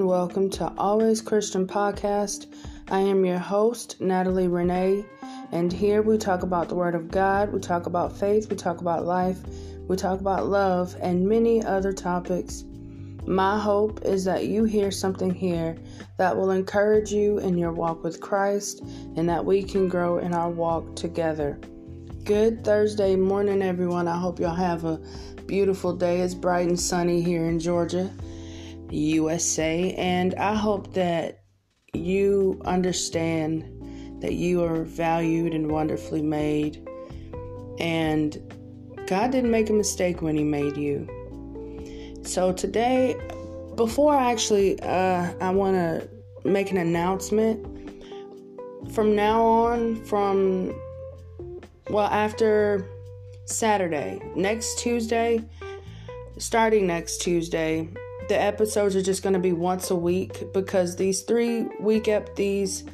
and welcome to Always Christian Podcast. I am your host, Natalie Renee, and here we talk about the Word of God, we talk about faith, we talk about life, we talk about love, and many other topics. My hope is that you hear something here that will encourage you in your walk with Christ and that we can grow in our walk together. Good Thursday morning, everyone. I hope y'all have a beautiful day. It's bright and sunny here in Georgia. USA. And I hope that you understand that you are valued and wonderfully made. And God didn't make a mistake when He made you. So today, before I actually, uh, I want to make an announcement. From now on, from well, after Saturday, next Tuesday, starting next Tuesday, the episodes are just going to be once a week because these three week up these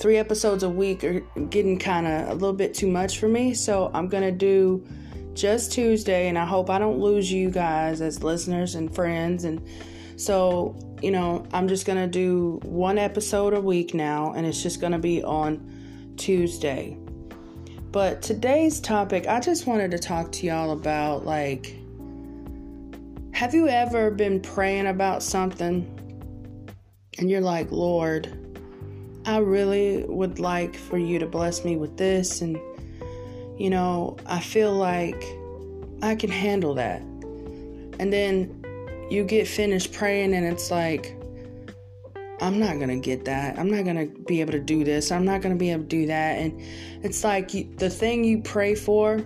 three episodes a week are getting kind of a little bit too much for me. So I'm going to do just Tuesday and I hope I don't lose you guys as listeners and friends and so, you know, I'm just going to do one episode a week now and it's just going to be on Tuesday. But today's topic, I just wanted to talk to y'all about like have you ever been praying about something and you're like, Lord, I really would like for you to bless me with this? And, you know, I feel like I can handle that. And then you get finished praying and it's like, I'm not going to get that. I'm not going to be able to do this. I'm not going to be able to do that. And it's like you, the thing you pray for,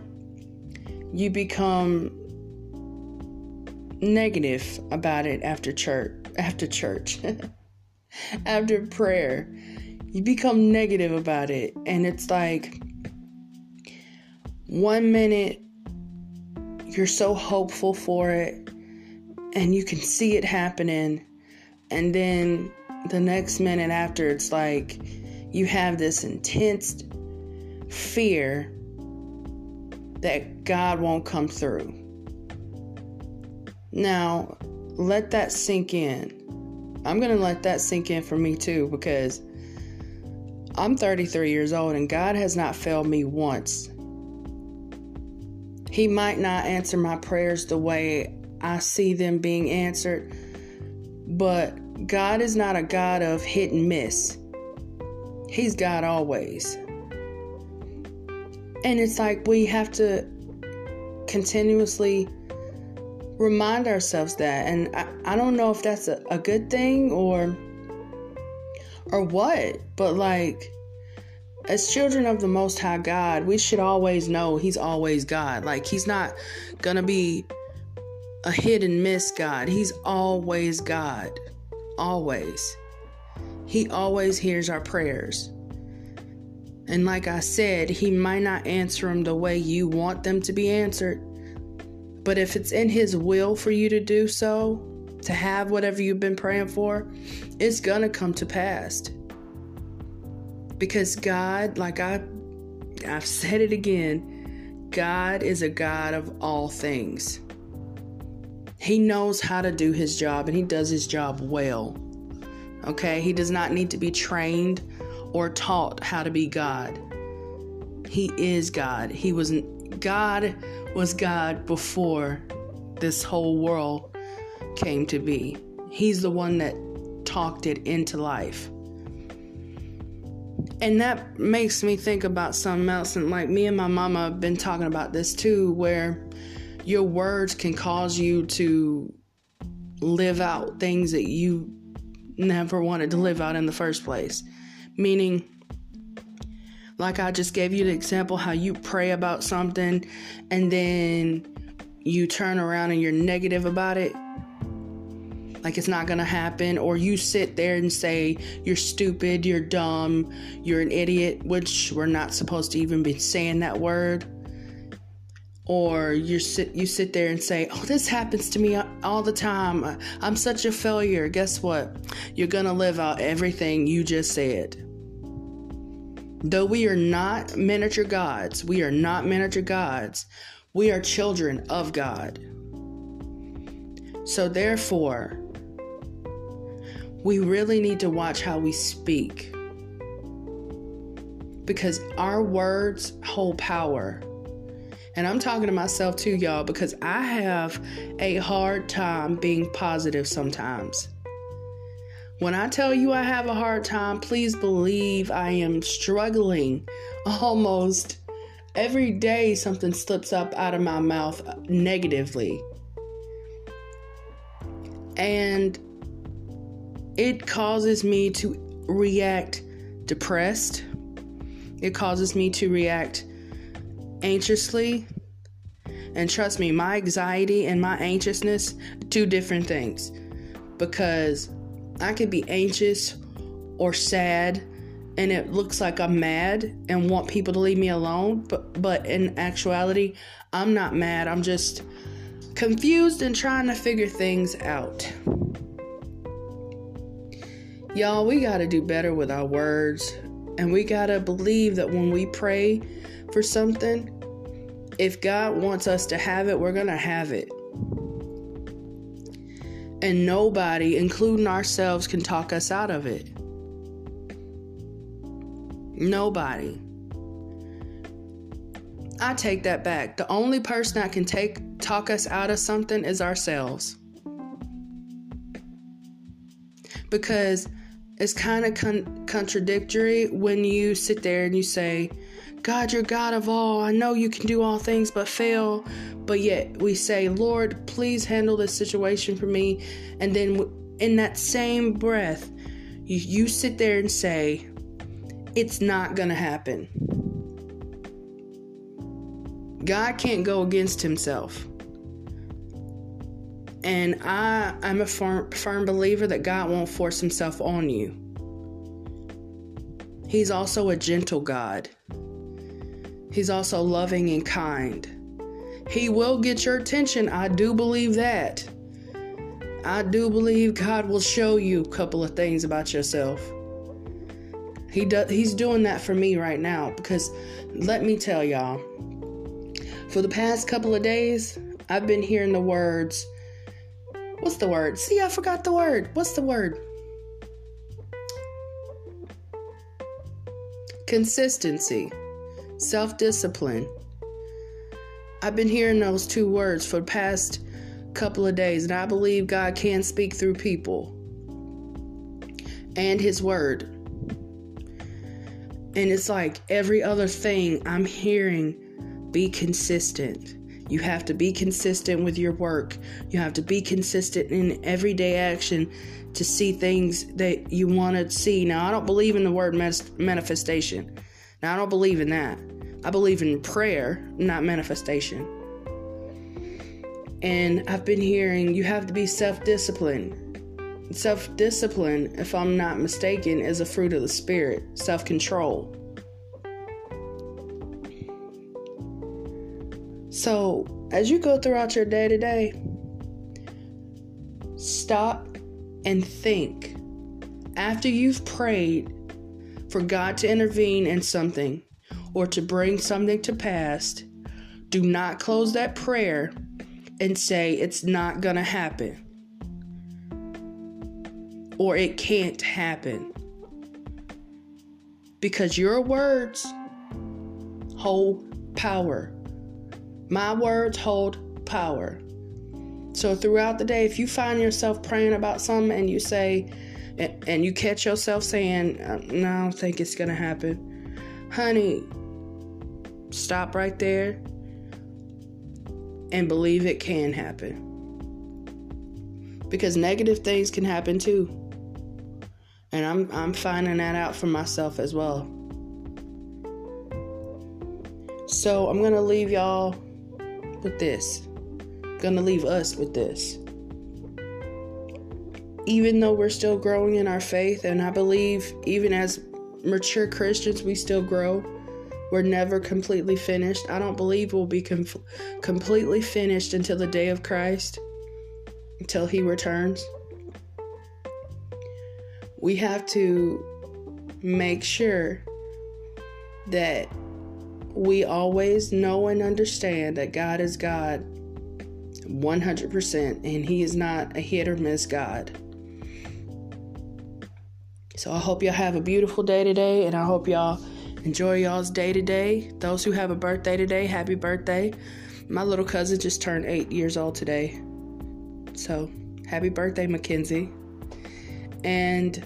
you become negative about it after church after church after prayer. You become negative about it. And it's like one minute you're so hopeful for it and you can see it happening. And then the next minute after it's like you have this intense fear that God won't come through now, let that sink in. I'm going to let that sink in for me too because I'm 33 years old and God has not failed me once. He might not answer my prayers the way I see them being answered, but God is not a God of hit and miss. He's God always. And it's like we have to continuously remind ourselves that. And I, I don't know if that's a, a good thing or or what, but like as children of the most high God, we should always know he's always God. Like he's not gonna be a hit and miss God. He's always God. Always. He always hears our prayers. And like I said, he might not answer them the way you want them to be answered, but if it's in His will for you to do so, to have whatever you've been praying for, it's going to come to pass. Because God, like I I've said it again, God is a God of all things. He knows how to do his job and he does his job well. Okay? He does not need to be trained or taught how to be God. He is God. He was God was God before this whole world came to be. He's the one that talked it into life. And that makes me think about something else. And like me and my mama have been talking about this too, where your words can cause you to live out things that you never wanted to live out in the first place. Meaning, like I just gave you the example how you pray about something and then you turn around and you're negative about it. Like it's not gonna happen, or you sit there and say you're stupid, you're dumb, you're an idiot, which we're not supposed to even be saying that word. Or you sit you sit there and say, "Oh, this happens to me all the time. I'm such a failure." Guess what? You're gonna live out everything you just said. Though we are not miniature gods, we are not miniature gods, we are children of God. So, therefore, we really need to watch how we speak because our words hold power. And I'm talking to myself too, y'all, because I have a hard time being positive sometimes. When I tell you I have a hard time, please believe I am struggling almost every day. Something slips up out of my mouth negatively. And it causes me to react depressed. It causes me to react anxiously. And trust me, my anxiety and my anxiousness, two different things. Because I could be anxious or sad and it looks like I'm mad and want people to leave me alone, but but in actuality, I'm not mad. I'm just confused and trying to figure things out. Y'all, we got to do better with our words. And we got to believe that when we pray for something, if God wants us to have it, we're going to have it. And nobody, including ourselves, can talk us out of it. Nobody. I take that back. The only person that can take talk us out of something is ourselves. Because it's kind of con- contradictory when you sit there and you say, God, you're God of all. I know you can do all things but fail. But yet we say, Lord, please handle this situation for me. And then in that same breath, you, you sit there and say, it's not going to happen. God can't go against himself. And I, I'm a firm, firm believer that God won't force himself on you. He's also a gentle God. He's also loving and kind. He will get your attention. I do believe that. I do believe God will show you a couple of things about yourself. He does he's doing that for me right now because let me tell y'all. For the past couple of days, I've been hearing the words What's the word? See, I forgot the word. What's the word? Consistency, self discipline. I've been hearing those two words for the past couple of days, and I believe God can speak through people and His Word. And it's like every other thing I'm hearing be consistent. You have to be consistent with your work. You have to be consistent in everyday action to see things that you want to see. Now, I don't believe in the word manifestation. Now, I don't believe in that. I believe in prayer, not manifestation. And I've been hearing you have to be self disciplined. Self discipline, if I'm not mistaken, is a fruit of the Spirit, self control. So, as you go throughout your day to day, stop and think. After you've prayed for God to intervene in something or to bring something to pass, do not close that prayer and say it's not going to happen or it can't happen. Because your words hold power. My words hold power. So throughout the day, if you find yourself praying about something and you say, and you catch yourself saying, uh, No, I don't think it's going to happen, honey, stop right there and believe it can happen. Because negative things can happen too. And I'm, I'm finding that out for myself as well. So I'm going to leave y'all with this. Gonna leave us with this. Even though we're still growing in our faith, and I believe even as mature Christians, we still grow. We're never completely finished. I don't believe we'll be com- completely finished until the day of Christ, until He returns. We have to make sure that we always know and understand that God is God 100% and He is not a hit or miss God. So I hope y'all have a beautiful day today, and I hope y'all enjoy y'all's day today. Those who have a birthday today, happy birthday. My little cousin just turned eight years old today. So happy birthday, Mackenzie. And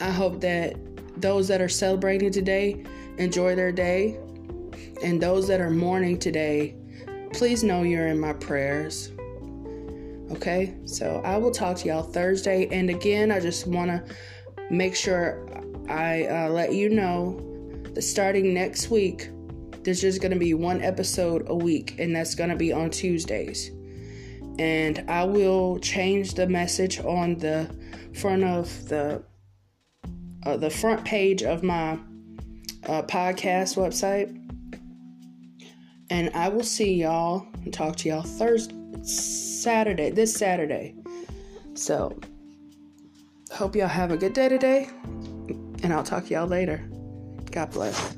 I hope that those that are celebrating today enjoy their day. And those that are mourning today, please know you're in my prayers. Okay, so I will talk to y'all Thursday. And again, I just want to make sure I uh, let you know that starting next week, there's just going to be one episode a week, and that's going to be on Tuesdays. And I will change the message on the front of the uh, the front page of my uh, podcast website. And I will see y'all and talk to y'all Thursday, Saturday, this Saturday. So, hope y'all have a good day today, and I'll talk to y'all later. God bless.